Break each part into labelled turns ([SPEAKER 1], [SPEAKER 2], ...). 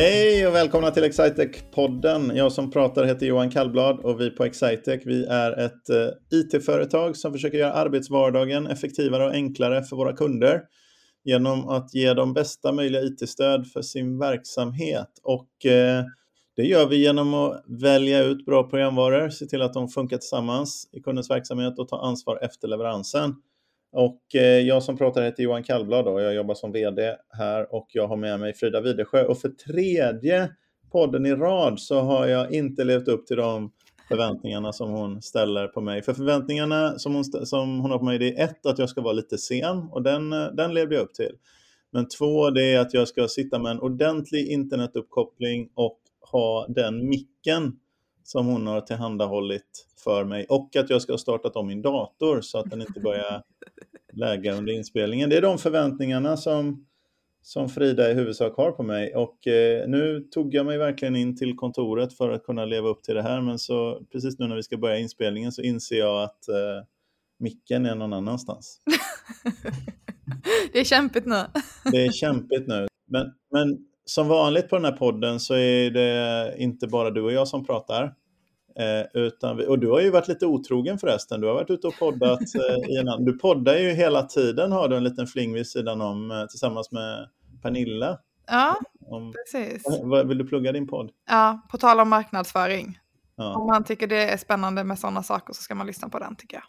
[SPEAKER 1] Hej och välkomna till Excitec-podden. Jag som pratar heter Johan Kallblad och vi på Excitec vi är ett eh, IT-företag som försöker göra arbetsvardagen effektivare och enklare för våra kunder genom att ge dem bästa möjliga IT-stöd för sin verksamhet. Och eh, det gör vi genom att välja ut bra programvaror, se till att de funkar tillsammans i kundens verksamhet och ta ansvar efter leveransen. Och eh, jag som pratar heter Johan Kallblad och jag jobbar som VD här och jag har med mig Frida Widesjö. Och för tredje podden i rad så har jag inte levt upp till de förväntningarna som hon ställer på mig. För förväntningarna som hon, som hon har på mig det är ett, att jag ska vara lite sen och den, eh, den levde jag upp till. Men två, det är att jag ska sitta med en ordentlig internetuppkoppling och ha den micken som hon har tillhandahållit för mig och att jag ska ha startat om min dator så att den inte börjar lägga under inspelningen. Det är de förväntningarna som, som Frida i huvudsak har på mig och eh, nu tog jag mig verkligen in till kontoret för att kunna leva upp till det här men så precis nu när vi ska börja inspelningen så inser jag att eh, micken är någon annanstans.
[SPEAKER 2] det är kämpigt nu.
[SPEAKER 1] det är kämpigt nu. Men, men som vanligt på den här podden så är det inte bara du och jag som pratar. Eh, utan vi, och du har ju varit lite otrogen förresten. Du har varit ute och poddat. Eh, i en, du poddar ju hela tiden, har du en liten fling vid sidan om eh, tillsammans med Pernilla.
[SPEAKER 2] Ja, om, precis.
[SPEAKER 1] Vill du plugga din podd?
[SPEAKER 2] Ja, på tal om marknadsföring. Ja. Om man tycker det är spännande med sådana saker så ska man lyssna på den tycker jag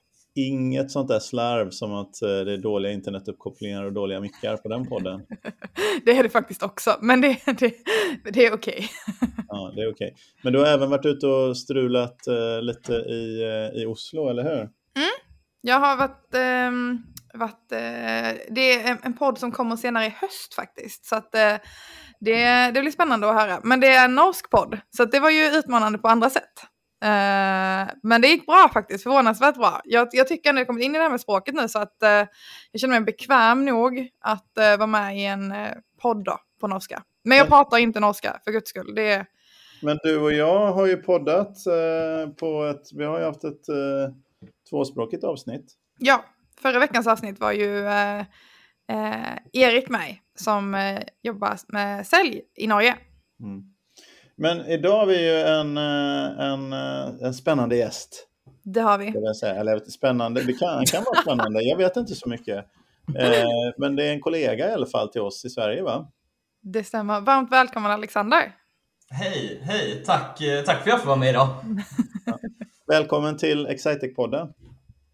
[SPEAKER 1] inget sånt där slarv som att eh, det är dåliga internetuppkopplingar och dåliga mickar på den podden.
[SPEAKER 2] det är det faktiskt också, men det, det, det är okej. Okay.
[SPEAKER 1] ja, det är okej. Okay. Men du har även varit ute och strulat uh, lite i, uh, i Oslo, eller hur? Mm.
[SPEAKER 2] Jag har varit, um, varit uh, det är en, en podd som kommer senare i höst faktiskt, så att det, det blir spännande att höra. Men det är en norsk podd, så det var ju utmanande på andra sätt. Uh, men det gick bra faktiskt, förvånansvärt bra. Jag, jag tycker när jag kommit in i det här med språket nu så att uh, jag känner mig bekväm nog att uh, vara med i en podd då, på norska. Men jag pratar inte norska, för guds skull. Det.
[SPEAKER 1] Men du och jag har ju poddat på ett, vi har ju haft ett tvåspråkigt avsnitt.
[SPEAKER 2] Ja, förra veckans avsnitt var ju Erik med som jobbar med sälj i Norge. Mm.
[SPEAKER 1] Men idag har vi ju en, eh, en, eh, en spännande gäst.
[SPEAKER 2] Det har vi.
[SPEAKER 1] Jag säga. Eller spännande, det kan, kan vara spännande, jag vet inte så mycket. Eh, men det är en kollega i alla fall till oss i Sverige va?
[SPEAKER 2] Det stämmer. Varmt välkommen Alexander.
[SPEAKER 3] Hej, hej, tack, eh, tack för att jag får vara med idag.
[SPEAKER 1] Ja. Välkommen till Excitec-podden.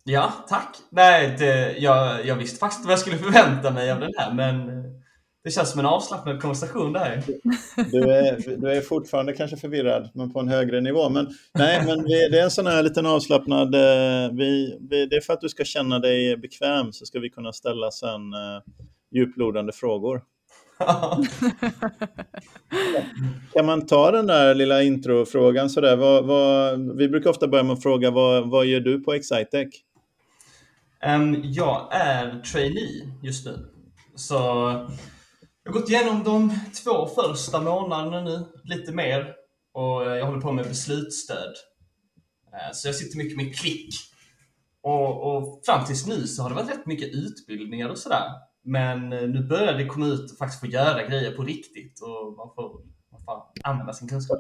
[SPEAKER 3] Ja, tack. Nej, det, jag, jag visste faktiskt inte vad jag skulle förvänta mig av den här, men det känns som en avslappnad konversation det här.
[SPEAKER 1] Du är, du är fortfarande kanske förvirrad, men på en högre nivå. Men, nej, men vi, det är en sån här liten avslappnad... Eh, vi, vi, det är för att du ska känna dig bekväm så ska vi kunna ställa sen uh, djuplodande frågor. kan man ta den där lilla introfrågan sådär? Vad, vad, vi brukar ofta börja med att fråga vad, vad gör du på Excitec?
[SPEAKER 3] Um, jag är trainee just nu. Så jag har gått igenom de två första månaderna nu, lite mer. Och jag håller på med beslutsstöd. Eh, så jag sitter mycket med klick. Och, och fram tills nu så har det varit rätt mycket utbildningar och sådär. Men eh, nu börjar det komma ut och faktiskt få göra grejer på riktigt och man får, man får använda sin kunskap.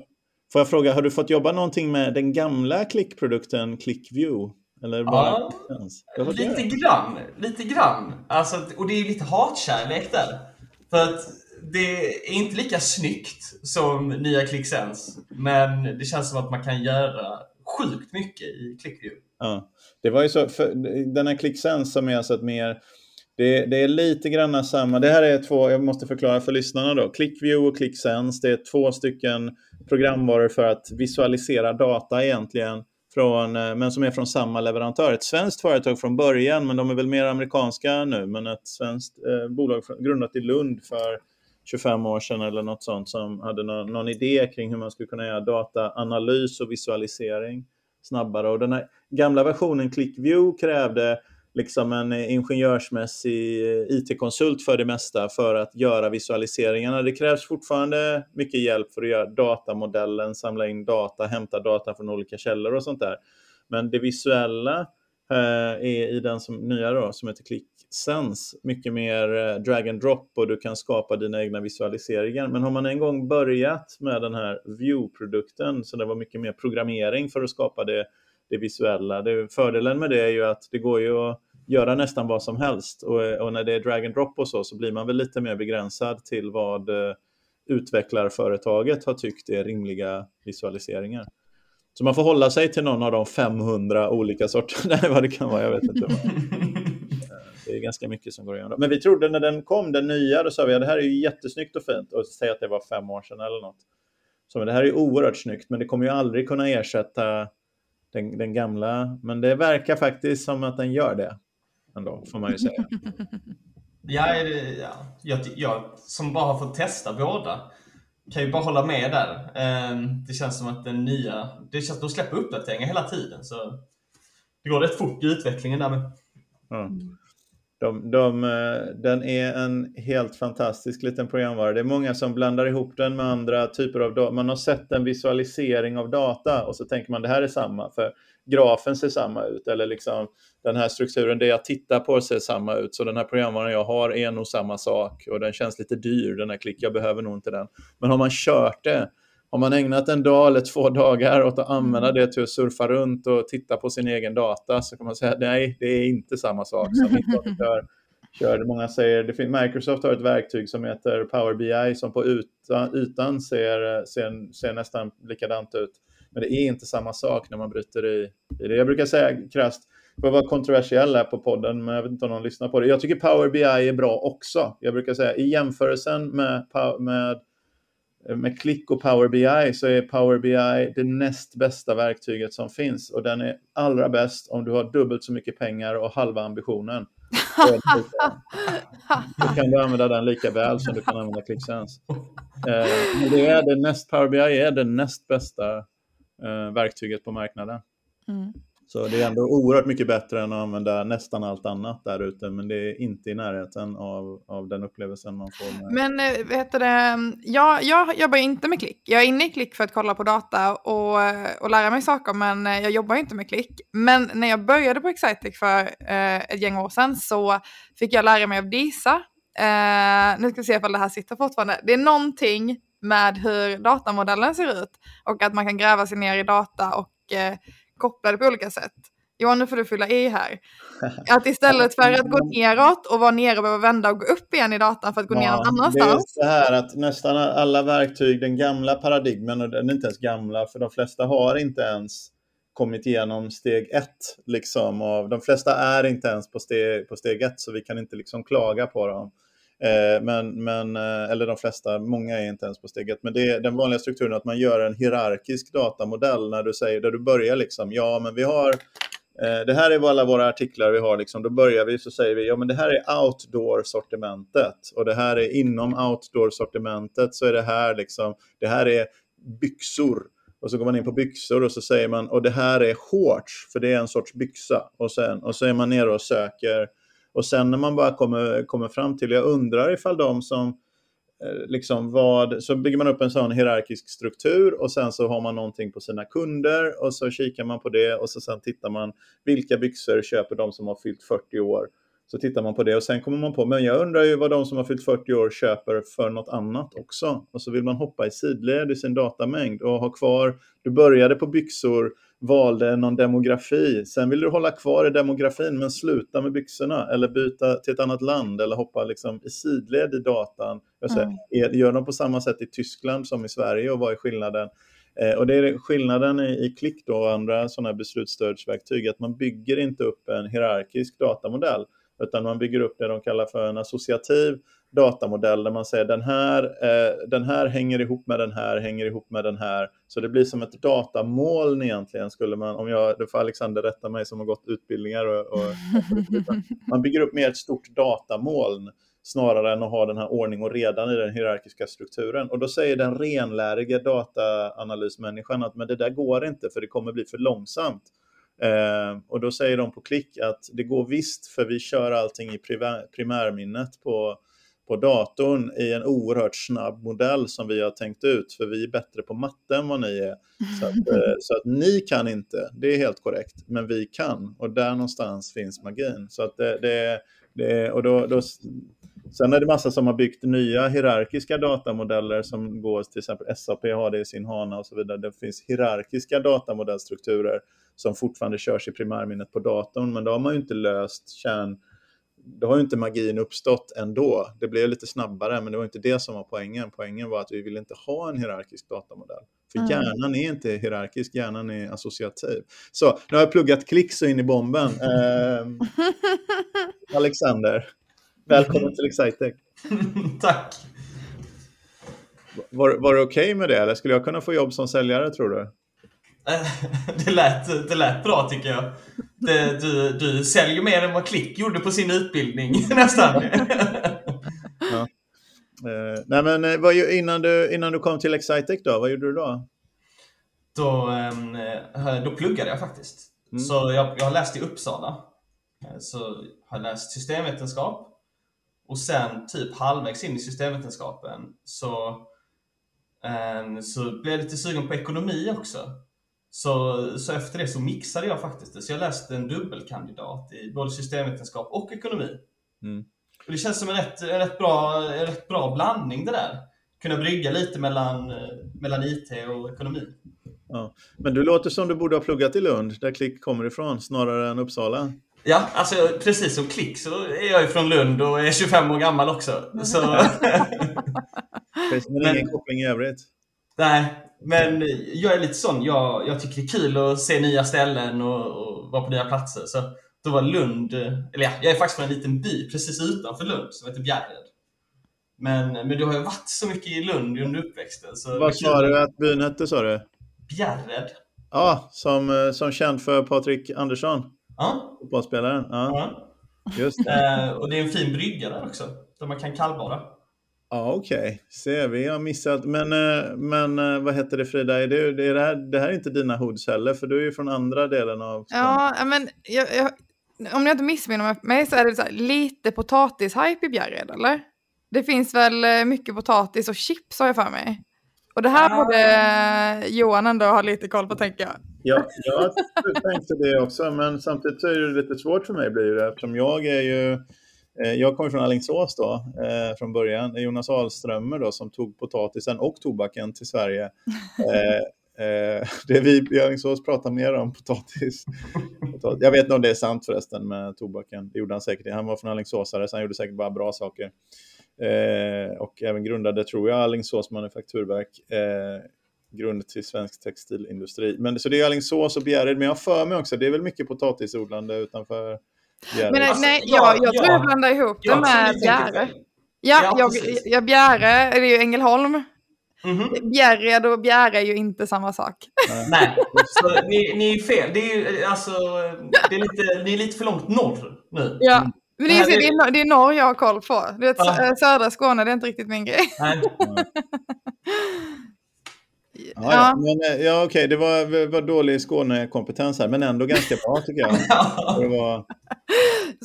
[SPEAKER 1] Får jag fråga, har du fått jobba någonting med den gamla klickprodukten ClickView? Eller
[SPEAKER 3] bara ja, lite grann. Lite grann. Alltså, och det är lite hatkärlek där. För att det är inte lika snyggt som nya ClickSense, men det känns som att man kan göra sjukt mycket i ClickView.
[SPEAKER 1] Ja, det var ju så, för den här ClickSense som är alltså ett mer det, det, är lite grann samma. Det här är två, jag måste förklara för lyssnarna då. ClickView och ClickSense, det är två stycken programvaror för att visualisera data egentligen från, eh, men som är från samma leverantör. Ett svenskt företag från början, men de är väl mer amerikanska nu, men ett svenskt eh, bolag grundat i Lund för 25 år sedan eller något sånt som hade någon, någon idé kring hur man skulle kunna göra dataanalys och visualisering snabbare. Och den här gamla versionen ClickView krävde liksom en ingenjörsmässig eh, IT-konsult för det mesta för att göra visualiseringarna. Det krävs fortfarande mycket hjälp för att göra datamodellen, samla in data, hämta data från olika källor och sånt där. Men det visuella eh, är i den som, nya då, som heter ClickSense mycket mer eh, drag and drop och du kan skapa dina egna visualiseringar. Men har man en gång börjat med den här View-produkten så det var mycket mer programmering för att skapa det, det visuella. Det, fördelen med det är ju att det går ju att göra nästan vad som helst och, och när det är drag and drop och så så blir man väl lite mer begränsad till vad eh, utvecklarföretaget har tyckt är rimliga visualiseringar. Så man får hålla sig till någon av de 500 olika sorterna, vad det kan vara, jag vet inte. Det är ganska mycket som går igenom. Men vi trodde när den kom, den nya, då sa vi att det här är ju jättesnyggt och fint. Och säg att det var fem år sedan eller något. Så men det här är ju oerhört snyggt, men det kommer ju aldrig kunna ersätta den, den gamla. Men det verkar faktiskt som att den gör det. Ändå, får man ju säga.
[SPEAKER 3] Ja, ja. Jag, jag som bara har fått testa båda kan ju bara hålla med där. Ehm, det känns som att den nya, det känns att de släpper uppdateringar hela tiden. Så det går rätt fort i utvecklingen där med.
[SPEAKER 1] Ja. De, de, eh, den är en helt fantastisk liten programvara. Det är många som blandar ihop den med andra typer av data. Man har sett en visualisering av data och så tänker man det här är samma. För grafen ser samma ut eller liksom den här strukturen, det jag tittar på ser samma ut. Så den här programvaran jag har är nog samma sak och den känns lite dyr, den här klick, jag behöver nog inte den. Men har man kört det, har man ägnat en dag eller två dagar åt att använda det till att surfa runt och titta på sin egen data så kan man säga nej, det är inte samma sak som kör, kör. Många säger, det finns, Microsoft har ett verktyg som heter Power BI som på ytan, ytan ser, ser, ser nästan likadant ut. Men det är inte samma sak när man bryter i, i det. Jag brukar säga krasst, för att vara kontroversiell här på podden, men jag vet inte om någon lyssnar på det. Jag tycker Power BI är bra också. Jag brukar säga i jämförelsen med, med, med Click och Power BI så är Power BI det näst bästa verktyget som finns och den är allra bäst om du har dubbelt så mycket pengar och halva ambitionen. Då kan du använda den lika väl som du kan använda ClickSense. Eh, det är det näst, Power BI är det näst bästa verktyget på marknaden. Mm. Så det är ändå oerhört mycket bättre än att använda nästan allt annat där ute, men det är inte i närheten av, av den upplevelsen man får. Med...
[SPEAKER 2] Men eh, vet du det, jag, jag jobbar inte med klick. Jag är inne i klick för att kolla på data och, och lära mig saker, men eh, jag jobbar inte med klick. Men när jag började på Excitec för eh, ett gäng år sedan så fick jag lära mig av Disa. Eh, nu ska vi se ifall det här sitter fortfarande. Det är någonting med hur datamodellen ser ut och att man kan gräva sig ner i data och eh, koppla det på olika sätt. Johan, nu får du fylla i här. Att istället för att gå neråt och vara nere och behöva vända och gå upp igen i datan för att gå ja, ner någon annanstans.
[SPEAKER 1] Det är så här att nästan alla verktyg, den gamla paradigmen, och den är inte ens gamla, för de flesta har inte ens kommit igenom steg ett. Liksom, och de flesta är inte ens på steg, på steg ett, så vi kan inte liksom klaga på dem. Eh, men, men, eh, eller de flesta, många är inte ens på steget. Men det är den vanliga strukturen är att man gör en hierarkisk datamodell när du säger, där du börjar liksom, ja men vi har eh, det här är alla våra artiklar vi har, liksom, då börjar vi så säger vi ja men det här är outdoor-sortimentet. Och det här är inom outdoor-sortimentet så är det här liksom, det här är byxor. Och så går man in på byxor och så säger man och det här är shorts för det är en sorts byxa. Och sen och så är man nere och söker och sen när man bara kommer, kommer fram till, jag undrar ifall de som eh, liksom vad, så bygger man upp en sån hierarkisk struktur och sen så har man någonting på sina kunder och så kikar man på det och så sen tittar man vilka byxor köper de som har fyllt 40 år. Så tittar man på det och sen kommer man på, men jag undrar ju vad de som har fyllt 40 år köper för något annat också. Och så vill man hoppa i sidled i sin datamängd och ha kvar, du började på byxor valde någon demografi. Sen vill du hålla kvar i demografin men sluta med byxorna eller byta till ett annat land eller hoppa liksom i sidled i datan. Jag säger, mm. Gör de på samma sätt i Tyskland som i Sverige och vad är skillnaden? Eh, och det är skillnaden i, i Klick och andra sådana beslutsstödsverktyg att man bygger inte upp en hierarkisk datamodell utan man bygger upp det de kallar för en associativ datamodell där man säger den här, eh, den här hänger ihop med den här, hänger ihop med den här. Så det blir som ett datamoln egentligen, skulle man, om jag, det får Alexander rätta mig som har gått utbildningar. Och, och man bygger upp mer ett stort datamoln snarare än att ha den här ordning och redan i den hierarkiska strukturen. Och då säger den renlärige dataanalysmänniskan att men det där går inte för det kommer bli för långsamt. Eh, och då säger de på klick att det går visst för vi kör allting i primärminnet på på datorn i en oerhört snabb modell som vi har tänkt ut, för vi är bättre på matte än vad ni är. Så att, eh, så att ni kan inte, det är helt korrekt, men vi kan. Och där någonstans finns magin. Så att det, det, det och då, då, sen är det massa som har byggt nya hierarkiska datamodeller som går, till exempel SAP har det i sin HANA och så vidare. Det finns hierarkiska datamodellstrukturer som fortfarande körs i primärminnet på datorn, men då har man ju inte löst kärn då har ju inte magin uppstått ändå. Det blev lite snabbare, men det var inte det som var poängen. Poängen var att vi vill inte ha en hierarkisk datamodell. För mm. hjärnan är inte hierarkisk, hjärnan är associativ. Så, nu har jag pluggat klick så in i bomben. Eh, Alexander, välkommen till Excitec.
[SPEAKER 3] Tack.
[SPEAKER 1] Var, var det okej okay med det, eller skulle jag kunna få jobb som säljare, tror du?
[SPEAKER 3] det, lät, det lät bra tycker jag. Det, du, du säljer mer än vad Klick gjorde på sin utbildning nästan.
[SPEAKER 1] ja. Uh, nej men eh, vad, innan, du, innan du kom till Excitec då, vad gjorde du då?
[SPEAKER 3] Då, um, då pluggade jag faktiskt. Mm. Så jag, jag har läst i Uppsala. Så har jag läst systemvetenskap. Och sen typ halvvägs in i systemvetenskapen så, um, så blev jag lite sugen på ekonomi också. Så, så efter det så mixade jag faktiskt det. Så jag läste en dubbelkandidat i både systemvetenskap och ekonomi. Mm. Och det känns som en rätt, en, rätt bra, en rätt bra blandning det där. Kunna brygga lite mellan, mellan IT och ekonomi.
[SPEAKER 1] Ja. Men du låter som du borde ha pluggat i Lund, där Klick kommer ifrån, snarare än Uppsala.
[SPEAKER 3] Ja, alltså precis som Klick så är jag ju från Lund och är 25 år gammal också. Så...
[SPEAKER 1] Men ingen koppling i övrigt?
[SPEAKER 3] Nej, men jag är lite sån. Jag, jag tycker det är kul att se nya ställen och, och vara på nya platser. Så då var Lund, eller ja, jag är faktiskt från en liten by precis utanför Lund som heter Bjärred. Men, men du har ju varit så mycket i Lund under uppväxten. Så
[SPEAKER 1] Vad sa du att byn hette sa du?
[SPEAKER 3] Bjärred.
[SPEAKER 1] Ja, som, som känd för Patrik Andersson.
[SPEAKER 3] Ja.
[SPEAKER 1] Fotbollsspelaren. Ja.
[SPEAKER 3] ja.
[SPEAKER 1] Just det.
[SPEAKER 3] Eh, och det är en fin brygga där också. Där man kan kallbada.
[SPEAKER 1] Ja, okej. Okay. Se, vi har missat. Men, eh, men eh, vad heter det Frida? Är det, det, här, det här är inte dina hoods heller, för du är ju från andra delen av
[SPEAKER 2] stan. Ja, men jag, jag, om jag inte missminner mig så är det så här, lite potatishype i Bjärred, eller? Det finns väl mycket potatis och chips har jag för mig. Och det här borde Johan ändå ha lite koll på, tänker jag.
[SPEAKER 1] Ja, jag tänkte det också, men samtidigt så är det lite svårt för mig blir det, eftersom jag är ju Eh, jag kommer från Alingsås då, eh, från början. Jonas Ahlströmer då, som tog potatisen och tobaken till Sverige. Eh, eh, det vi i Alingsås pratar mer om potatis. potatis. Jag vet inte om det är sant förresten med tobaken. Det gjorde han säkert. Han var från Alingsåsare, så han gjorde säkert bara bra saker. Eh, och även grundade, tror jag, Alingsås manufakturverk. Eh, grund till svensk textilindustri. Men, så det är Alingsås och Bjärred, men jag för mig också, det är väl mycket potatisodlande utanför
[SPEAKER 2] men alltså, nej, jag, jag tror jag blandar ihop det med Bjäre. Ja, jag, jag, Bjäre, det är ju Ängelholm. Mm -hmm. Bjärred och Bjäre är ju inte samma sak.
[SPEAKER 3] Nej, så ni, ni är fel. Det är, alltså, det är, lite, det är lite för långt norr nu.
[SPEAKER 2] Ja, men det är, det är, det är norr jag har koll på. Du vet, ja. Södra Skåne, det är inte riktigt min grej. Nej.
[SPEAKER 1] Ja, ja. Men, eh, ja okej, det var, var dålig Skånekompetens här, men ändå ganska bra tycker jag. Det var...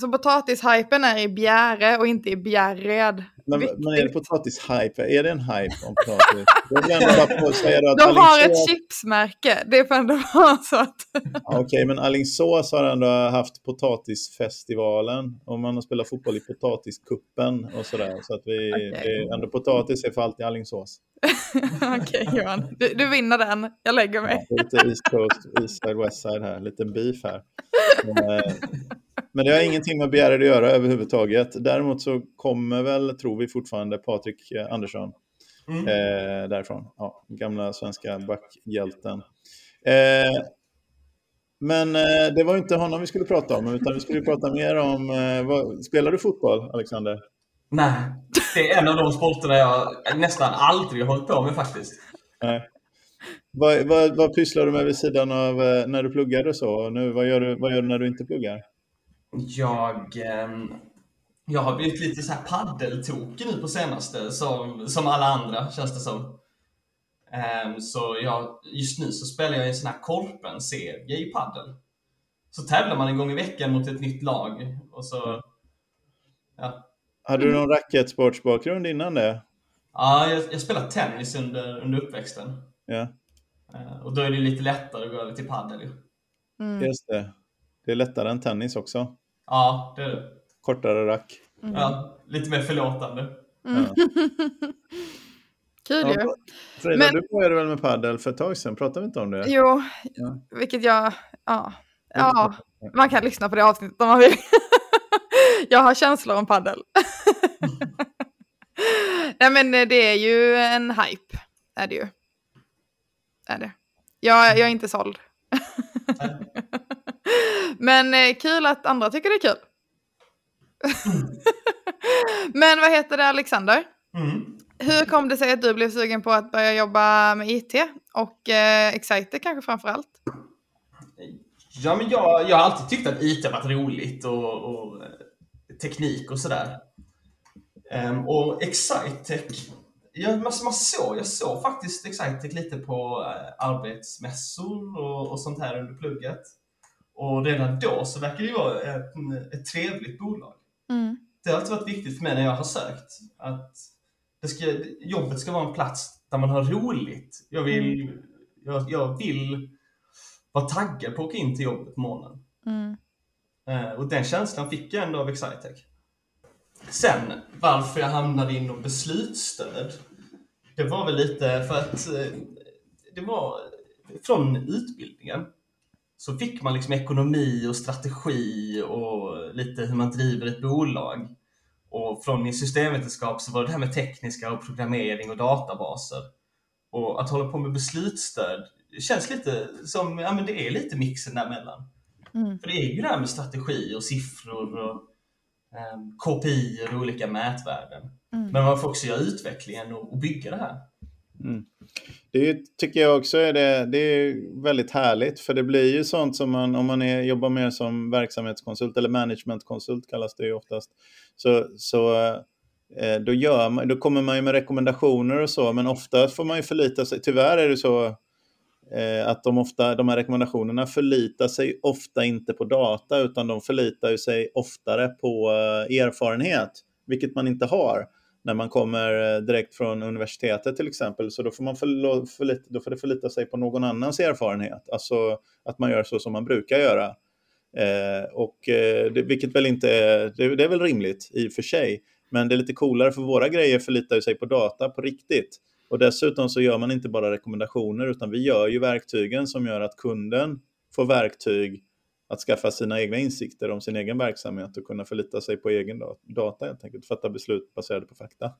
[SPEAKER 2] Så potatishypen är i Bjäre och inte i Bjärred.
[SPEAKER 1] Men, är det potatishype? Är det en hype om potatis?
[SPEAKER 2] De har ett chipsmärke, det får ändå vara så att...
[SPEAKER 1] okej, okay, men Alingsås har ändå haft potatisfestivalen och man har spelat fotboll i potatiskuppen och sådär. Så att vi, okay. det, ändå potatis är för alltid Alingsås.
[SPEAKER 2] okej okay, Johan, du, du, vinner den. Jag lägger mig.
[SPEAKER 1] Ja, lite East Coast, East Side, West Side här, lite beef här. Men, eh, men det har ingenting med Bjärred att göra överhuvudtaget. Däremot så kommer väl, tror vi fortfarande, Patrik Andersson mm. eh, därifrån. Ja, gamla svenska backhjälten. Eh, men eh, det var inte honom vi skulle prata om, utan vi skulle prata mer om... Eh, vad, spelar du fotboll, Alexander?
[SPEAKER 3] Nej, det är en av de sporterna jag nästan aldrig har hållit på med faktiskt.
[SPEAKER 1] Nej. Vad, vad, vad pysslar du med vid sidan av eh, när du pluggar och så? Nu, vad, gör du, vad gör du när du inte pluggar?
[SPEAKER 3] Jag, ehm, jag har blivit lite så här paddeltokig nu på senaste, som, som alla andra känns det som. Ehm, så jag, just nu så spelar jag i en sån här korpen-serie i paddel. Så tävlar man en gång i veckan mot ett nytt lag och så, ja.
[SPEAKER 1] Hade du någon racketsportsbakgrund innan det?
[SPEAKER 3] Ja, jag, jag spelade tennis under, under uppväxten.
[SPEAKER 1] Ja,
[SPEAKER 3] Eh, Och då är det lite lättare att gå över till padel.
[SPEAKER 2] Mm.
[SPEAKER 1] just det. Det är lättare än tennis också.
[SPEAKER 3] Ja, det är det.
[SPEAKER 1] Kortare rack.
[SPEAKER 3] Ja, lite mer förlåtande.
[SPEAKER 2] Mm. Kul ju.
[SPEAKER 1] Ja, Frida,
[SPEAKER 2] Men-
[SPEAKER 1] du började väl med padel för ett tag sedan? Pratade vi inte om det?
[SPEAKER 2] Jo,
[SPEAKER 1] Ja.
[SPEAKER 2] vilket jag... Ja. ja, man kan lyssna på det avsnittet om man vill. jag har känslor om paddel. Nej men eh, det är ju en hype, är det ju. Är det. Jag, jag är inte såld. Men eh, kul att andra tycker det är kul. men vad heter det Alexander?
[SPEAKER 3] Mm.
[SPEAKER 2] Hur kom det sig att du blev sugen på att börja jobba med IT? Och eh, Exciter kanske framför allt?
[SPEAKER 3] Ja, men jag, jag har alltid tyckt att IT varit roligt och, och eh, teknik och sådär. Ehm, och Excitec, jag, alltså man såg, jag såg faktiskt Excitec lite på eh, arbetsmässor och, och sånt här under plugget. Och redan då så verkar det ju vara ett, ett trevligt bolag.
[SPEAKER 2] Mm.
[SPEAKER 3] Det har alltid varit viktigt för mig när jag har sökt att det ska, jobbet ska vara en plats där man har roligt. Jag vill, jag, jag vill vara taggad på att åka in till jobbet på morgonen.
[SPEAKER 2] Mm.
[SPEAKER 3] Eh, och den känslan fick jag ändå av Excitec. Sen, varför jag hamnade inom beslutsstöd. Det var väl lite för att eh, det var från utbildningen så fick man liksom ekonomi och strategi och lite hur man driver ett bolag. Och från min systemvetenskap så var det det här med tekniska och programmering och databaser. Och att hålla på med beslutsstöd känns lite som, ja men det är lite mixen däremellan.
[SPEAKER 2] Mm.
[SPEAKER 3] För det är ju det här med strategi och siffror och um, KPI och olika mätvärden.
[SPEAKER 2] Mm.
[SPEAKER 3] Men man får också göra utvecklingen och, och bygga det här.
[SPEAKER 1] Mm. Det tycker jag också är, det, det är väldigt härligt. För det blir ju sånt som man, om man är, jobbar mer som verksamhetskonsult eller managementkonsult kallas det ju oftast. Så, så eh, då, gör man, då kommer man ju med rekommendationer och så, men ofta får man ju förlita sig. Tyvärr är det så eh, att de, ofta, de här rekommendationerna förlitar sig ofta inte på data, utan de förlitar sig oftare på eh, erfarenhet, vilket man inte har när man kommer eh, direkt från universitetet till exempel. Så då får, man förlo- förlita, då får det förlita sig på någon annans erfarenhet. Alltså att man gör så som man brukar göra. Eh, och, eh, det, vilket väl inte är, det, det är väl rimligt i och för sig. Men det är lite coolare för våra grejer förlitar sig på data på riktigt. Och dessutom så gör man inte bara rekommendationer utan vi gör ju verktygen som gör att kunden får verktyg att skaffa sina egna insikter om sin egen verksamhet och kunna förlita sig på egen dat- data helt enkelt, fatta beslut baserade på fakta.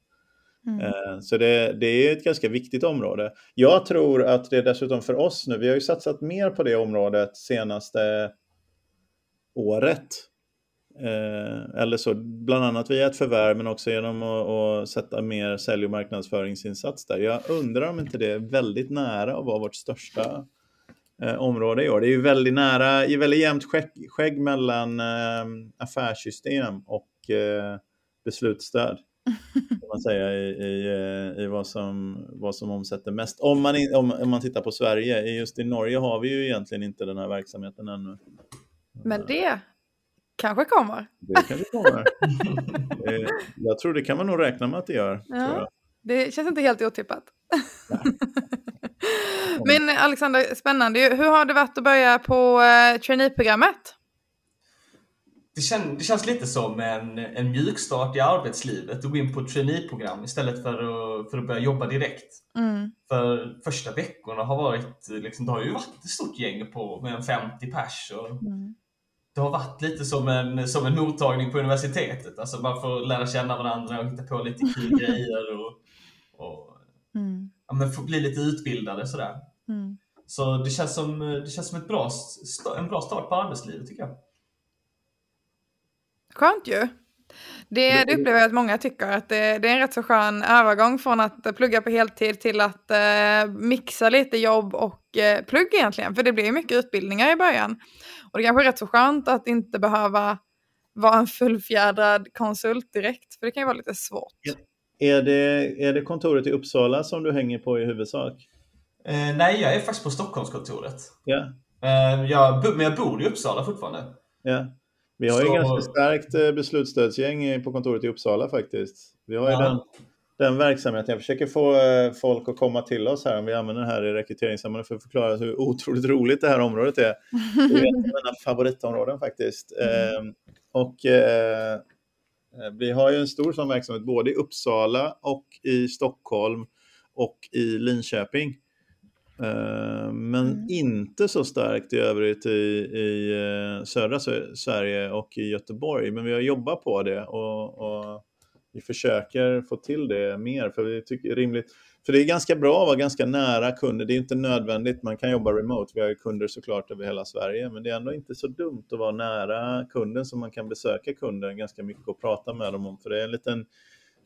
[SPEAKER 2] Mm.
[SPEAKER 1] Eh, Så det, det är ett ganska viktigt område. Jag tror att det är dessutom för oss nu, vi har ju satsat mer på det området senaste året. Eh, Eller så, bland annat via ett förvärv men också genom att, att sätta mer sälj och marknadsföringsinsats där. Jag undrar om inte det är väldigt nära att vara vårt största eh, område i år. Det är ju väldigt nära, i väldigt jämnt skägg, skägg mellan eh, affärssystem och eh, beslutsstöd. Kan man säga i, i, eh, i vad, som, vad som omsätter mest. Om man, om, om man tittar på Sverige, just i Norge har vi ju egentligen inte den här verksamheten ännu.
[SPEAKER 2] Men det kanske kommer.
[SPEAKER 1] Det kanske kommer. Eh, jag tror det kan man nog räkna med att det gör.
[SPEAKER 2] Ja. Det känns inte helt otippat. Men Alexander, spännande. Hur har det varit att börja på eh, traineeprogrammet?
[SPEAKER 3] Det, kän, det känns lite som en, en mjukstart i arbetslivet att gå in på ett traineeprogram istället för att, för att börja jobba direkt.
[SPEAKER 2] Mm.
[SPEAKER 3] För första veckorna har varit, liksom, det har ju varit ett stort gäng på med en 50 pers. Och
[SPEAKER 2] Mm.
[SPEAKER 3] det har varit lite som en, som en mottagning på universitetet. Alltså man får lära känna varandra och hitta på lite kul grejer och, och
[SPEAKER 2] Mm.
[SPEAKER 3] ja, men få bli lite utbildade sådär.
[SPEAKER 2] Mm.
[SPEAKER 3] Så det känns som, det känns som ett bra, en bra start på arbetslivet tycker jag.
[SPEAKER 2] Skönt ju. Det, det upplever jag att många tycker, att det, det är en rätt så skön övergång från att plugga på heltid till att eh, mixa lite jobb och eh, plugg egentligen. För det blir ju mycket utbildningar i början. Och det kanske är rätt så skönt att inte behöva vara en fullfjädrad konsult direkt, för det kan ju vara lite svårt.
[SPEAKER 1] Är, det, är det kontoret i Uppsala som du hänger på i huvudsak?
[SPEAKER 3] Eh, nej, jag är faktiskt på Stockholmskontoret.
[SPEAKER 1] Ja.
[SPEAKER 3] Eh, jag, men jag bor i Uppsala fortfarande.
[SPEAKER 1] Ja. Vi har ju
[SPEAKER 3] Så-
[SPEAKER 1] ganska starkt eh, beslutsstödsgäng på kontoret i Uppsala faktiskt. Vi har ju
[SPEAKER 3] Ja.
[SPEAKER 1] den, den verksamheten. Jag försöker få eh, folk att komma till oss här om vi använder det här i rekryteringssammanhang för att förklara hur otroligt roligt det här området är. Det är ett av mina favoritområden faktiskt. Eh, och eh, vi har ju en stor sån verksamhet både i Uppsala och i Stockholm och i Linköping. Eh, Men
[SPEAKER 2] Mm.
[SPEAKER 1] inte så starkt i övrigt i, i eh, södra Sö- Sverige och i Göteborg. Men vi har jobbat på det och, och vi försöker få till det mer för vi tycker rimligt. För det är ganska bra att vara ganska nära kunder. Det är inte nödvändigt, man kan jobba remote. Vi har ju kunder såklart över hela Sverige, men det är ändå inte så dumt att vara nära kunden så man kan besöka kunden ganska mycket och prata med dem om. För det är en liten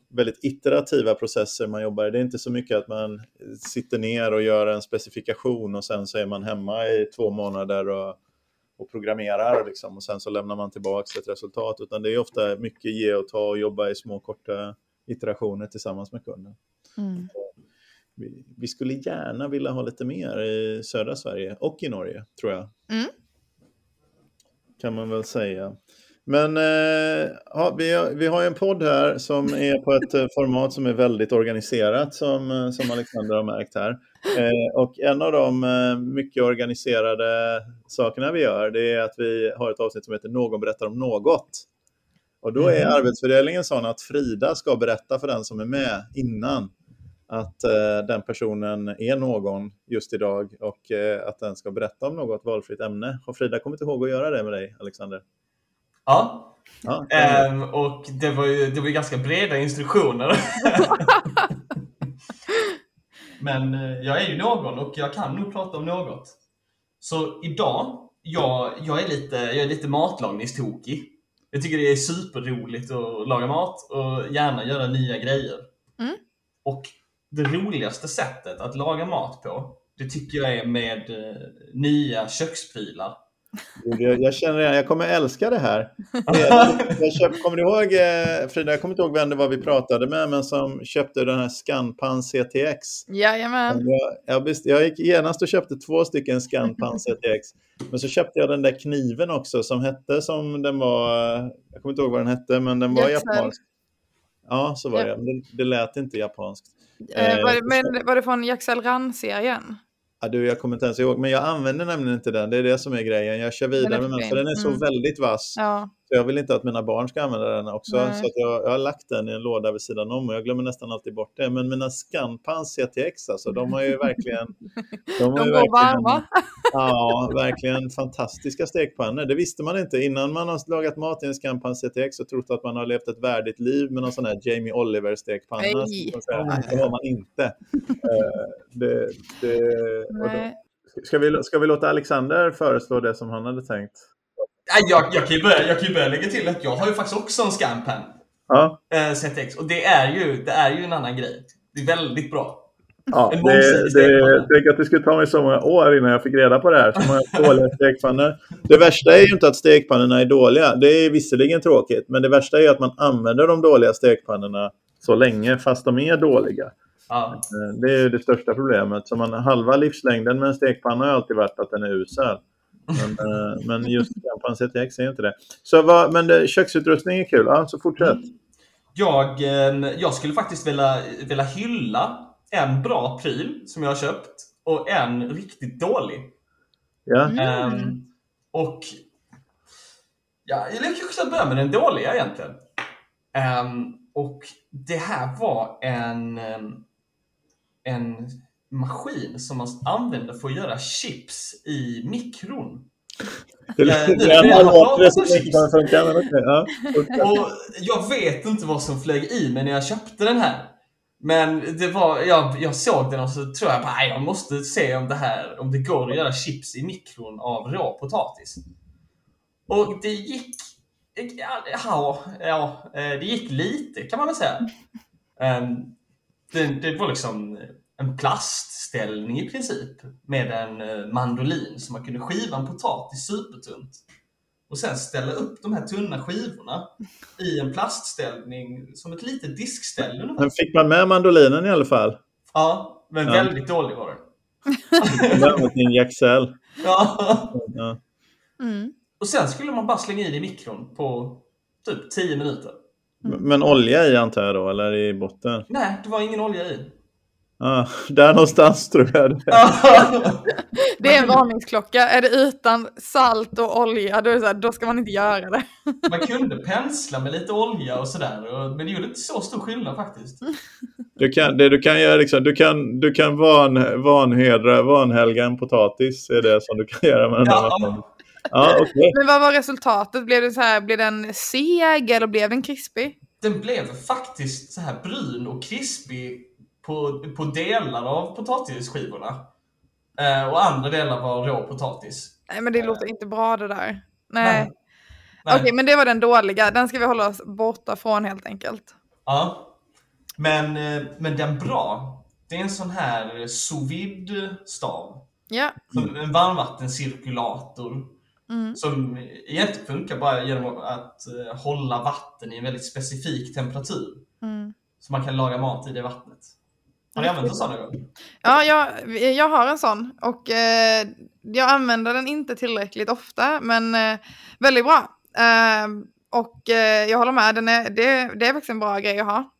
[SPEAKER 1] väldigt iterativa processer man jobbar i. Det är inte så mycket att man sitter ner och gör en specifikation och sen så är man hemma i två månader och, och programmerar liksom, och sen så lämnar man tillbaka ett resultat. Utan det är ofta mycket ge och ta och jobba i små korta iterationer tillsammans med kunden.
[SPEAKER 2] Mm.
[SPEAKER 1] Vi, skulle gärna vilja ha lite mer i södra Sverige och i Norge, tror jag.
[SPEAKER 2] Mm.
[SPEAKER 1] Kan man väl säga. Men eh, ja, vi, har, vi har ju en podd här som är på ett eh, format som är väldigt organiserat som, eh, som Alexander har märkt här. Och en av de mycket organiserade sakerna vi gör det är att vi har ett avsnitt som heter Någon berättar om något. Och då är
[SPEAKER 3] Mhm.
[SPEAKER 1] arbetsfördelningen sån att Frida ska berätta för den som är med innan att eh, den personen är någon just idag och eh, att den ska berätta om något valfritt ämne. Har Frida kommit ihåg att göra det med dig, Alexander?
[SPEAKER 3] Ja,
[SPEAKER 1] Ja,
[SPEAKER 3] ehm, och det var ju det var ju ganska breda instruktioner. Men eh, jag är ju någon och jag kan nog prata om något. Så idag, jag, jag, är, lite, jag är lite matlagningstokig. Jag tycker det är superroligt att laga mat och gärna göra nya grejer.
[SPEAKER 2] Mm.
[SPEAKER 3] Och det roligaste sättet att laga mat på, det tycker jag är med eh, nya köksprylar.
[SPEAKER 1] Jag, jag känner det, jag kommer älska det här. Jag, jag köpt, kommer du ihåg, eh, Frida, jag kommer inte ihåg vem det var vi pratade med, men som köpte den här Scanpan CTX.
[SPEAKER 2] Jajamän.
[SPEAKER 1] Jag, jag, best, jag gick genast och köpte två stycken Scanpan CTX. Men så köpte jag den där kniven också som hette som den var, jag kommer inte ihåg vad den hette, men den var japansk. Ja, så var det. Det lät inte japanskt.
[SPEAKER 2] Eh, var,
[SPEAKER 1] Eh,
[SPEAKER 2] men, var det från Jaxel Rann-serien?
[SPEAKER 1] Ja, du, jag kommer inte ens ihåg, men jag använder nämligen inte den. Det är det som är grejen. Jag kör vidare med den, för den är så
[SPEAKER 2] Mm.
[SPEAKER 1] väldigt vass.
[SPEAKER 2] Ja.
[SPEAKER 1] Så jag vill inte att mina barn ska använda den också.
[SPEAKER 2] Nej.
[SPEAKER 1] Så jag, jag har lagt den i en låda vid sidan om och jag glömmer nästan alltid bort det. Men mina Scanpans CTX, alltså, de har ju verkligen...
[SPEAKER 2] De
[SPEAKER 1] har ju
[SPEAKER 2] går varma.
[SPEAKER 1] Ja, verkligen fantastiska stekpannor. Det visste man inte. Innan man har lagat mat i en Scampan CTX och trott att man har levt ett värdigt liv med någon sån här Jamie Oliver-stekpanna. Det har man inte. Eh, det, det, ska, vi, ska vi låta Alexander föreslå det som han hade tänkt?
[SPEAKER 3] Jag, jag, kan ju börja, jag kan ju börja lägga till att jag har ju faktiskt också en Scampan
[SPEAKER 1] Ja,
[SPEAKER 3] eh, ZX och det är, ju, det är ju en annan grej. Det är väldigt bra.
[SPEAKER 1] ja det, det, tänk att det skulle ta mig så många år innan jag fick reda på det här. Så många dåliga stekpannor. Det värsta är ju inte att stekpannorna är dåliga. Det är visserligen tråkigt, men det värsta är ju att man använder de dåliga stekpannorna så länge fast de är dåliga.
[SPEAKER 3] Ja.
[SPEAKER 1] Eh, Det är ju det största problemet. Så man, halva livslängden med en stekpanna har alltid varit att den är usel. Men, eh, men just Scampan CTX är inte det. Så vad, men det, köksutrustning är kul. Ja, så fortsätt.
[SPEAKER 3] Jag, eh, jag skulle faktiskt vilja, vilja hylla en bra pryl som jag har köpt och en riktigt dålig.
[SPEAKER 1] Ja.
[SPEAKER 2] Mm.
[SPEAKER 3] Och ja, jag kanske ska börja med den dåliga egentligen. Ehm, och det här var en, en maskin som man använder för att göra chips i mikron.
[SPEAKER 1] Det,
[SPEAKER 3] jag. Och vet inte vad som flög i mig när jag köpte den här. Men det var, jag, jag såg den och så tror jag bara, jag måste se om det här, om det går att göra chips i mikron av rå potatis. Och det gick, ja, ja, ja eh, det gick lite kan man väl säga. Ehm, det, det var liksom en plastställning i princip med en eh, mandolin så man kunde skiva en potatis supertunt och sen ställa upp de här tunna skivorna i en plastställning som ett litet diskställ.
[SPEAKER 1] Men fick man med mandolinen i alla fall?
[SPEAKER 3] Ja, men
[SPEAKER 1] Ja.
[SPEAKER 3] väldigt dålig var den.
[SPEAKER 1] En Jaxell.
[SPEAKER 3] Ja.
[SPEAKER 1] Ja.
[SPEAKER 2] Mm.
[SPEAKER 3] Och sen skulle man bara slänga i det i mikron på typ 10 minuter.
[SPEAKER 1] Men olja i antar jag då, eller i botten?
[SPEAKER 3] Nej, det var ingen olja i.
[SPEAKER 1] Ah, där någonstans tror jag det
[SPEAKER 2] Det är en varningsklocka. Är det utan salt och olja, då, är det så här, då ska man inte göra det.
[SPEAKER 3] Man kunde pensla med lite olja och sådär, men det gjorde inte så stor skillnad faktiskt.
[SPEAKER 1] Du kan, det du kan göra liksom, du kan, du kan van, vanhedra, vanhelga en potatis. är det som du kan göra med den
[SPEAKER 3] Ja.
[SPEAKER 1] vatten. Ja, okej.
[SPEAKER 2] Men vad var resultatet? Blev det så här, blev den seg eller blev den krispig?
[SPEAKER 3] Den blev faktiskt så här brun och krispig på, på delar av potatisskivorna. Eh, och andra delar var rå potatis.
[SPEAKER 2] Nej men det låter inte bra det där. Nej.
[SPEAKER 3] Nej.
[SPEAKER 2] Okej
[SPEAKER 3] Nej.
[SPEAKER 2] men det var den dåliga. Den ska vi hålla oss borta från helt enkelt.
[SPEAKER 3] Ja. Men, eh, men den bra, det är en sån här sous vide stav.
[SPEAKER 2] Ja.
[SPEAKER 3] Som en varmvattencirkulator.
[SPEAKER 2] Mm.
[SPEAKER 3] Som egentligen funkar bara genom att eh, hålla vatten i en väldigt specifik temperatur.
[SPEAKER 2] Mm.
[SPEAKER 3] Så man kan laga mat i det vattnet. Har ni använt en sån någon gång?
[SPEAKER 2] Ja, jag, jag har en sån och eh, jag använder den inte tillräckligt ofta men eh, väldigt bra. Eh, och eh, jag håller med, den är, det, det är faktiskt en bra grej att ha.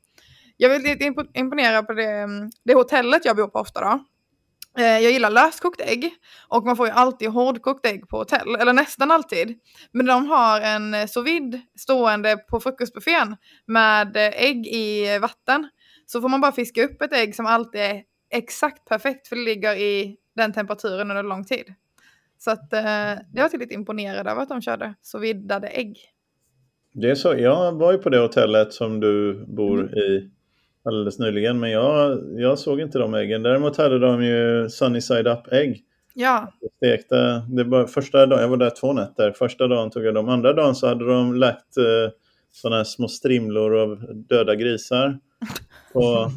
[SPEAKER 2] Jag vill lite imponera på det, mm, det hotellet jag bor på ofta då. Eh, jag gillar löskokt ägg och man får ju alltid hårdkokt ägg på hotell, eller nästan alltid. Men de har en eh, sous vide stående på frukostbuffén med eh, ägg i vatten. Så får man bara fiska upp ett ägg som alltid är exakt perfekt för det ligger i den temperaturen under lång tid. Så att eh, jag var till lite imponerad över att de körde så viddade ägg.
[SPEAKER 1] Det är så, jag var ju på det hotellet som du bor
[SPEAKER 2] Mm.
[SPEAKER 1] i alldeles nyligen, men jag, jag såg inte de äggen. Däremot hade de ju sunny side up ägg.
[SPEAKER 2] Ja,
[SPEAKER 1] Stekta, det var första dagen, jag var där två nätter. Första dagen tog jag dem. Andra dagen så hade de lagt eh, sådana här små strimlor av döda grisar. Och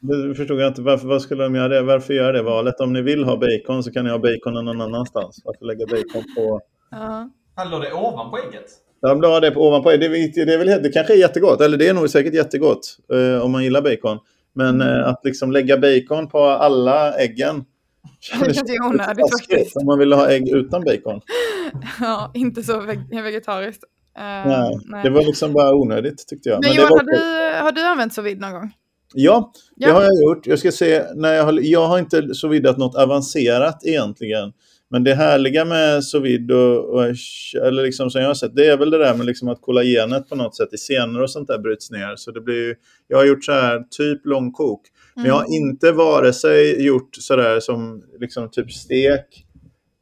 [SPEAKER 1] det förstod jag inte. Varför, vad skulle de göra det? Varför göra det valet? Om ni vill ha bacon så kan ni ha bacon någon annanstans. Varför lägga bacon på...
[SPEAKER 2] ja.
[SPEAKER 3] Han la det ovanpå ägget.
[SPEAKER 1] De la det på ovanpå. Det, är- det, är väl, det kanske är jättegott. Eller det är nog säkert jättegott eh, om man gillar bacon. Men eh, att liksom lägga bacon på alla äggen.
[SPEAKER 2] det känns ju onödigt faktiskt.
[SPEAKER 1] Om man vill ha ägg utan bacon.
[SPEAKER 2] Ja, inte så veg- vegetariskt.
[SPEAKER 1] Nej,
[SPEAKER 2] nej.
[SPEAKER 1] det var liksom bara onödigt tyckte jag.
[SPEAKER 2] Men
[SPEAKER 1] det
[SPEAKER 2] Johan,
[SPEAKER 1] var
[SPEAKER 2] har du, har du använt sous vide någon gång?
[SPEAKER 1] Ja, det
[SPEAKER 2] Ja.
[SPEAKER 1] har jag gjort. Jag ska se, när jag, har, jag har inte sous vidat något avancerat egentligen. Men det härliga med sous vide och, och, eller liksom som jag har sett, det är väl det där med liksom att kollagenet på något sätt i senor och sånt där bryts ner. Så det blir ju, jag har gjort så här typ långkok. Men jag har inte vare sig gjort sådär som liksom typ stek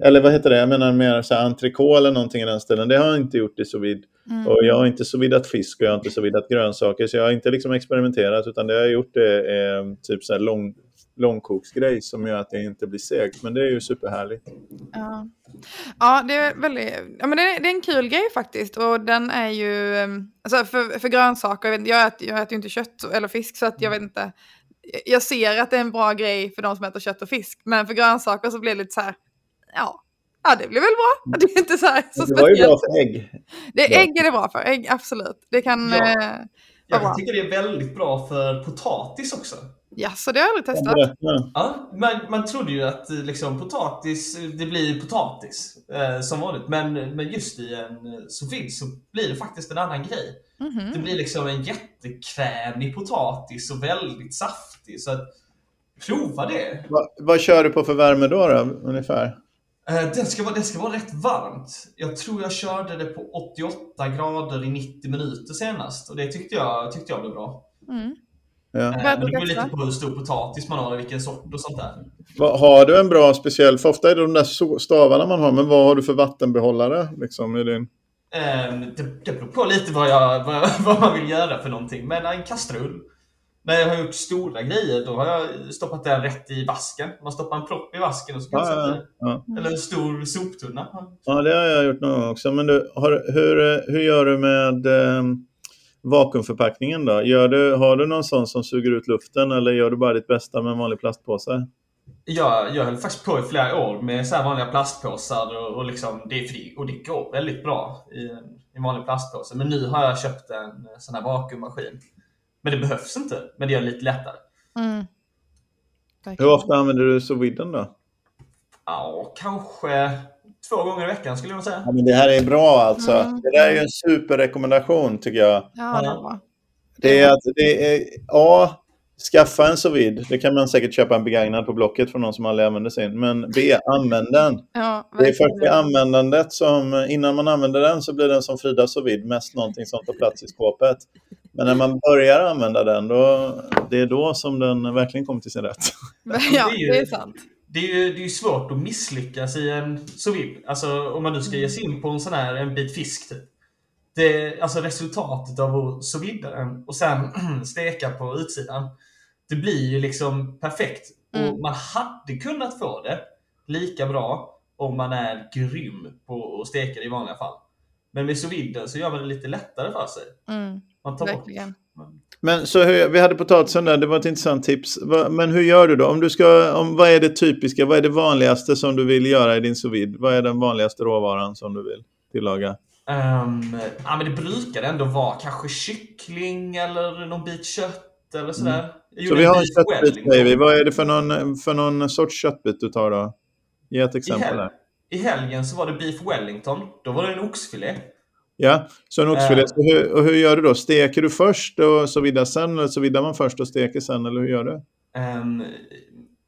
[SPEAKER 1] eller vad heter det? Jag menar mer så entrecote eller någonting i den stilen. Det har jag inte gjort i sous vide.
[SPEAKER 2] Mm.
[SPEAKER 1] Och jag har inte sous vidat fisk och jag har inte sous vidat grönsaker. Så jag har inte liksom experimenterat utan det jag har gjort det är typ så här lång, långkoksgrej som gör att det inte blir segt. Men det är ju superhärligt.
[SPEAKER 2] Ja, ja det är väldigt, ja men det är, det är en kul grej faktiskt och den är ju, um, alltså för, för grönsaker, jag, vet, jag, äter, jag äter ju inte kött eller fisk så att jag vet inte, jag ser att det är en bra grej för de som äter kött och fisk, men för grönsaker så blir det lite så här, ja, ja det blir väl bra, det är inte så här så
[SPEAKER 1] Det var ju bra för ägg.
[SPEAKER 2] Det,
[SPEAKER 1] bra.
[SPEAKER 2] ägg är det bra för, ägg absolut, det kan,
[SPEAKER 3] Ja.
[SPEAKER 2] eh,
[SPEAKER 3] Jag
[SPEAKER 2] bra.
[SPEAKER 3] tycker det är väldigt bra för potatis också.
[SPEAKER 2] ja så det har jag aldrig testat.
[SPEAKER 3] Ja, man, man trodde ju att eh, liksom, potatis, eh, det blir potatis eh, som vanligt. Men, men just i en eh, sous vide så blir det faktiskt en annan grej.
[SPEAKER 2] Mhm.
[SPEAKER 3] Det blir liksom en jättekrämig potatis och väldigt saftig. Så att, prova det.
[SPEAKER 1] Va, vad kör du på för värme då, då ungefär?
[SPEAKER 3] Eh, Den ska, vara, den ska vara rätt varmt. Jag tror jag körde det på 88 grader i 90 minuter senast. Och det tyckte jag, tyckte jag blev bra.
[SPEAKER 2] Mm.
[SPEAKER 1] Ja.
[SPEAKER 3] Eh, Men det beror lite på hur stor potatis man har och vilken sort och sånt där.
[SPEAKER 1] Har du en bra speciell, för ofta är det de där stavarna man har, men vad har du för vattenbehållare? Liksom, i din...
[SPEAKER 3] Ehm, det, det beror på lite vad, jag, vad, vad man vill göra för någonting. Men en kastrull. När jag har gjort stora grejer, då har jag stoppat den rätt i vasken. Man stoppar en propp i vasken och så kan
[SPEAKER 1] Ja,
[SPEAKER 3] sätta
[SPEAKER 1] ja, ja.
[SPEAKER 3] Eller en stor soptunna.
[SPEAKER 1] Ja, det har jag gjort någon gång också. Men du, har, hur, hur gör du med eh, vakuumförpackningen då? Gör du, har du någon sån som suger ut luften eller gör du bara ditt bästa med en vanlig plastpåse?
[SPEAKER 3] Jag, jag höll faktiskt på i flera år med så vanliga plastpåsar och, och, liksom, det, är fri- och det går väldigt bra i en, i en vanlig plastpåse. Men nu har jag köpt en sån här vakuummaskin. Men det behövs inte, men det gör det lite lättare.
[SPEAKER 2] Mm.
[SPEAKER 1] Hur ofta använder du sous då?
[SPEAKER 3] Ja, kanske två gånger i veckan skulle jag säga.
[SPEAKER 1] Ja, men det här är bra alltså.
[SPEAKER 2] Mm.
[SPEAKER 1] Det där är ju en superrekommendation tycker jag.
[SPEAKER 2] Ja, det är bra.
[SPEAKER 1] Det är att det är A. Skaffa en sous. Det kan man säkert köpa en begagnad på Blocket från någon som aldrig använder sin. Men B. Använd den.
[SPEAKER 2] Ja,
[SPEAKER 1] Det är först vid användandet som, innan man använder den så blir den som Frida sous mest någonting som tar plats i skåpet. Men när man börjar använda den, då, det är då som den verkligen kommer till sin rätt.
[SPEAKER 2] Ja,
[SPEAKER 3] Det är ju-
[SPEAKER 2] det är sant.
[SPEAKER 3] Det är ju det är ju svårt att misslyckas i en sous vide. Alltså om man nu ska ge sig in på en sån här en bit fisk typ. Det, alltså resultatet av att sous vide den och sen steka på utsidan. Det blir ju liksom perfekt.
[SPEAKER 2] Mm.
[SPEAKER 3] Och man hade kunnat få det lika bra om man är grym på att steka det i vanliga fall. Men med sous viden så gör man det lite lättare för sig.
[SPEAKER 2] Mm,
[SPEAKER 3] Man tar bort
[SPEAKER 2] verkligen.
[SPEAKER 1] Men så hur, vi hade potatisen där, det var ett intressant tips. Va- Men hur gör du då? Om du ska, om, vad är det typiska, vad är det vanligaste som du vill göra i din sous vide? Vad är den vanligaste råvaran som du vill tillaga?
[SPEAKER 3] Ehm, ja, men det brukar ändå vara kanske kyckling eller någon bit kött eller sådär. Jag
[SPEAKER 1] Så vi har en köttbit vi. Vad är det för någon, för någon sorts köttbit du tar då? Ge ett
[SPEAKER 3] I,
[SPEAKER 1] exempel
[SPEAKER 3] hel-
[SPEAKER 1] där.
[SPEAKER 3] I helgen så var det beef wellington. Då var det en oxfilé.
[SPEAKER 1] Ja, så en oxfilé.
[SPEAKER 3] Eh.
[SPEAKER 1] Så hur, och hur gör du då? Steker du först och så vidare sen? Eller så vidare man först och steker sen? Eller hur gör du?
[SPEAKER 3] Ehm,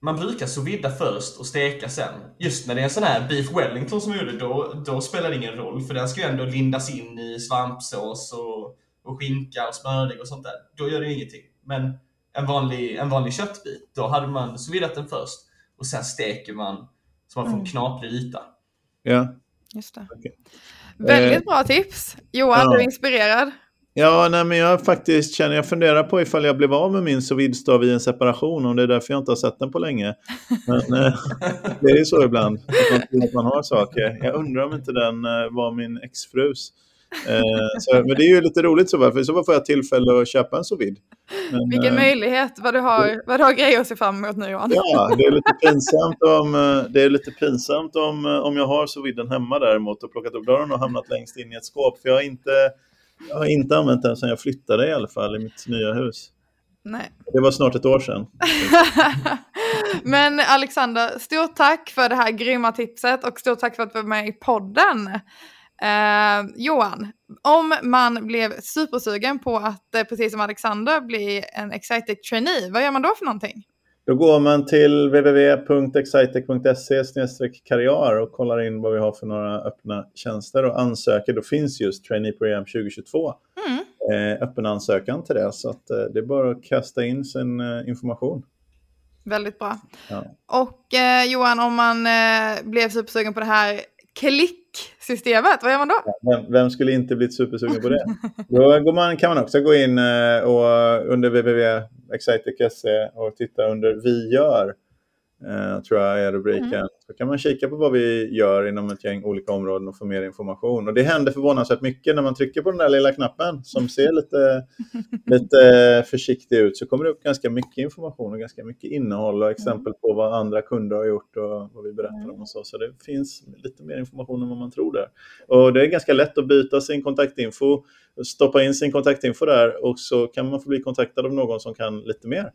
[SPEAKER 3] man brukar vidda först och steka sen. Just när det är en sån här beef wellington som jag gjorde, då, då spelar det ingen roll. För den ska ju ändå lindas in i svampsås och, och skinka och smördeg och sånt där. Då gör det ju ingenting. Men en vanlig, en vanlig köttbit, då hade man viddat den först. Och sen steker man så man får en
[SPEAKER 2] Mm.
[SPEAKER 3] knaprig yta.
[SPEAKER 1] Ja.
[SPEAKER 2] Just det.
[SPEAKER 1] Okej.
[SPEAKER 2] Väldigt bra tips. Johan,
[SPEAKER 1] ja.
[SPEAKER 2] du är inspirerad.
[SPEAKER 1] Ja, nej, men jag faktiskt känner, jag funderar på ifall jag blev av med min sous i en separation, om det är därför jag inte har sett den på länge. Men eh, det är ju så ibland, att man tror att man har saker. Jag undrar om inte den eh, var min exfrus. Eh, så, men det är ju lite roligt så, för i så fall får jag tillfälle att köpa en sous. Men,
[SPEAKER 2] Vilken
[SPEAKER 1] eh,
[SPEAKER 2] möjlighet. Vad du, har, vad du har grejer att se fram emot nu Johan.
[SPEAKER 1] Ja, det är lite pinsamt om, det är lite pinsamt om, om jag har sous hemma däremot och plockat upp. Den nog hamnat längst in i ett skåp. För jag har inte, jag har inte använt den sedan jag flyttade i alla fall i mitt nya hus.
[SPEAKER 2] Nej.
[SPEAKER 1] Det var snart ett år sedan.
[SPEAKER 2] Men Alexander, stort tack för det här grymma tipset och stort tack för att du var med i podden. Eh, Johan, om man blev supersugen på att, eh, precis som Alexander, bli en Excitec trainee, vad gör man då för någonting?
[SPEAKER 1] Då går man till www.excitec.se karriär och kollar in vad vi har för några öppna tjänster och ansöker. Då finns just traineeprogram 2022.
[SPEAKER 2] Mm.
[SPEAKER 1] Eh, öppen ansökan till det. Så att, eh, det är bara att kasta in sin eh, information.
[SPEAKER 2] Väldigt bra.
[SPEAKER 1] Ja.
[SPEAKER 2] Och eh, Johan, om man eh, blev supersugen på det här klicksystemet, vad gör man då?
[SPEAKER 1] Vem, vem skulle inte blivit supersugen på det? Då går man, kan man också gå in eh, och, under www.excitec.se och titta under Vi gör. Eh, tror jag är rubriken.
[SPEAKER 2] Mm.
[SPEAKER 1] Så kan man kika på vad vi gör inom ett gäng olika områden och få mer information. Och det händer förvånansvärt mycket när man trycker på den där lilla knappen som ser lite, lite försiktig ut. Så kommer det upp ganska mycket information och ganska mycket innehåll och exempel på vad andra kunder har gjort och vad vi berättar om och så. Så det finns lite mer information än vad man tror där. Och det är ganska lätt att byta sin kontaktinfo, stoppa in sin kontaktinfo där och så kan man få bli kontaktad av någon som kan lite mer.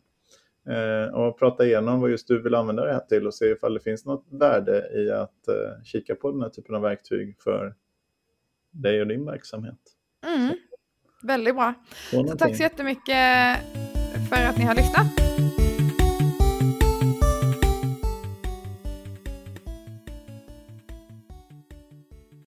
[SPEAKER 1] Eh, och prata igenom vad just du vill använda det här till och se ifall det finns något värde i att eh, kika på den här typen av verktyg för dig och din verksamhet.
[SPEAKER 2] Mm. Väldigt bra.
[SPEAKER 1] Så
[SPEAKER 2] tack så jättemycket för att ni har lyssnat.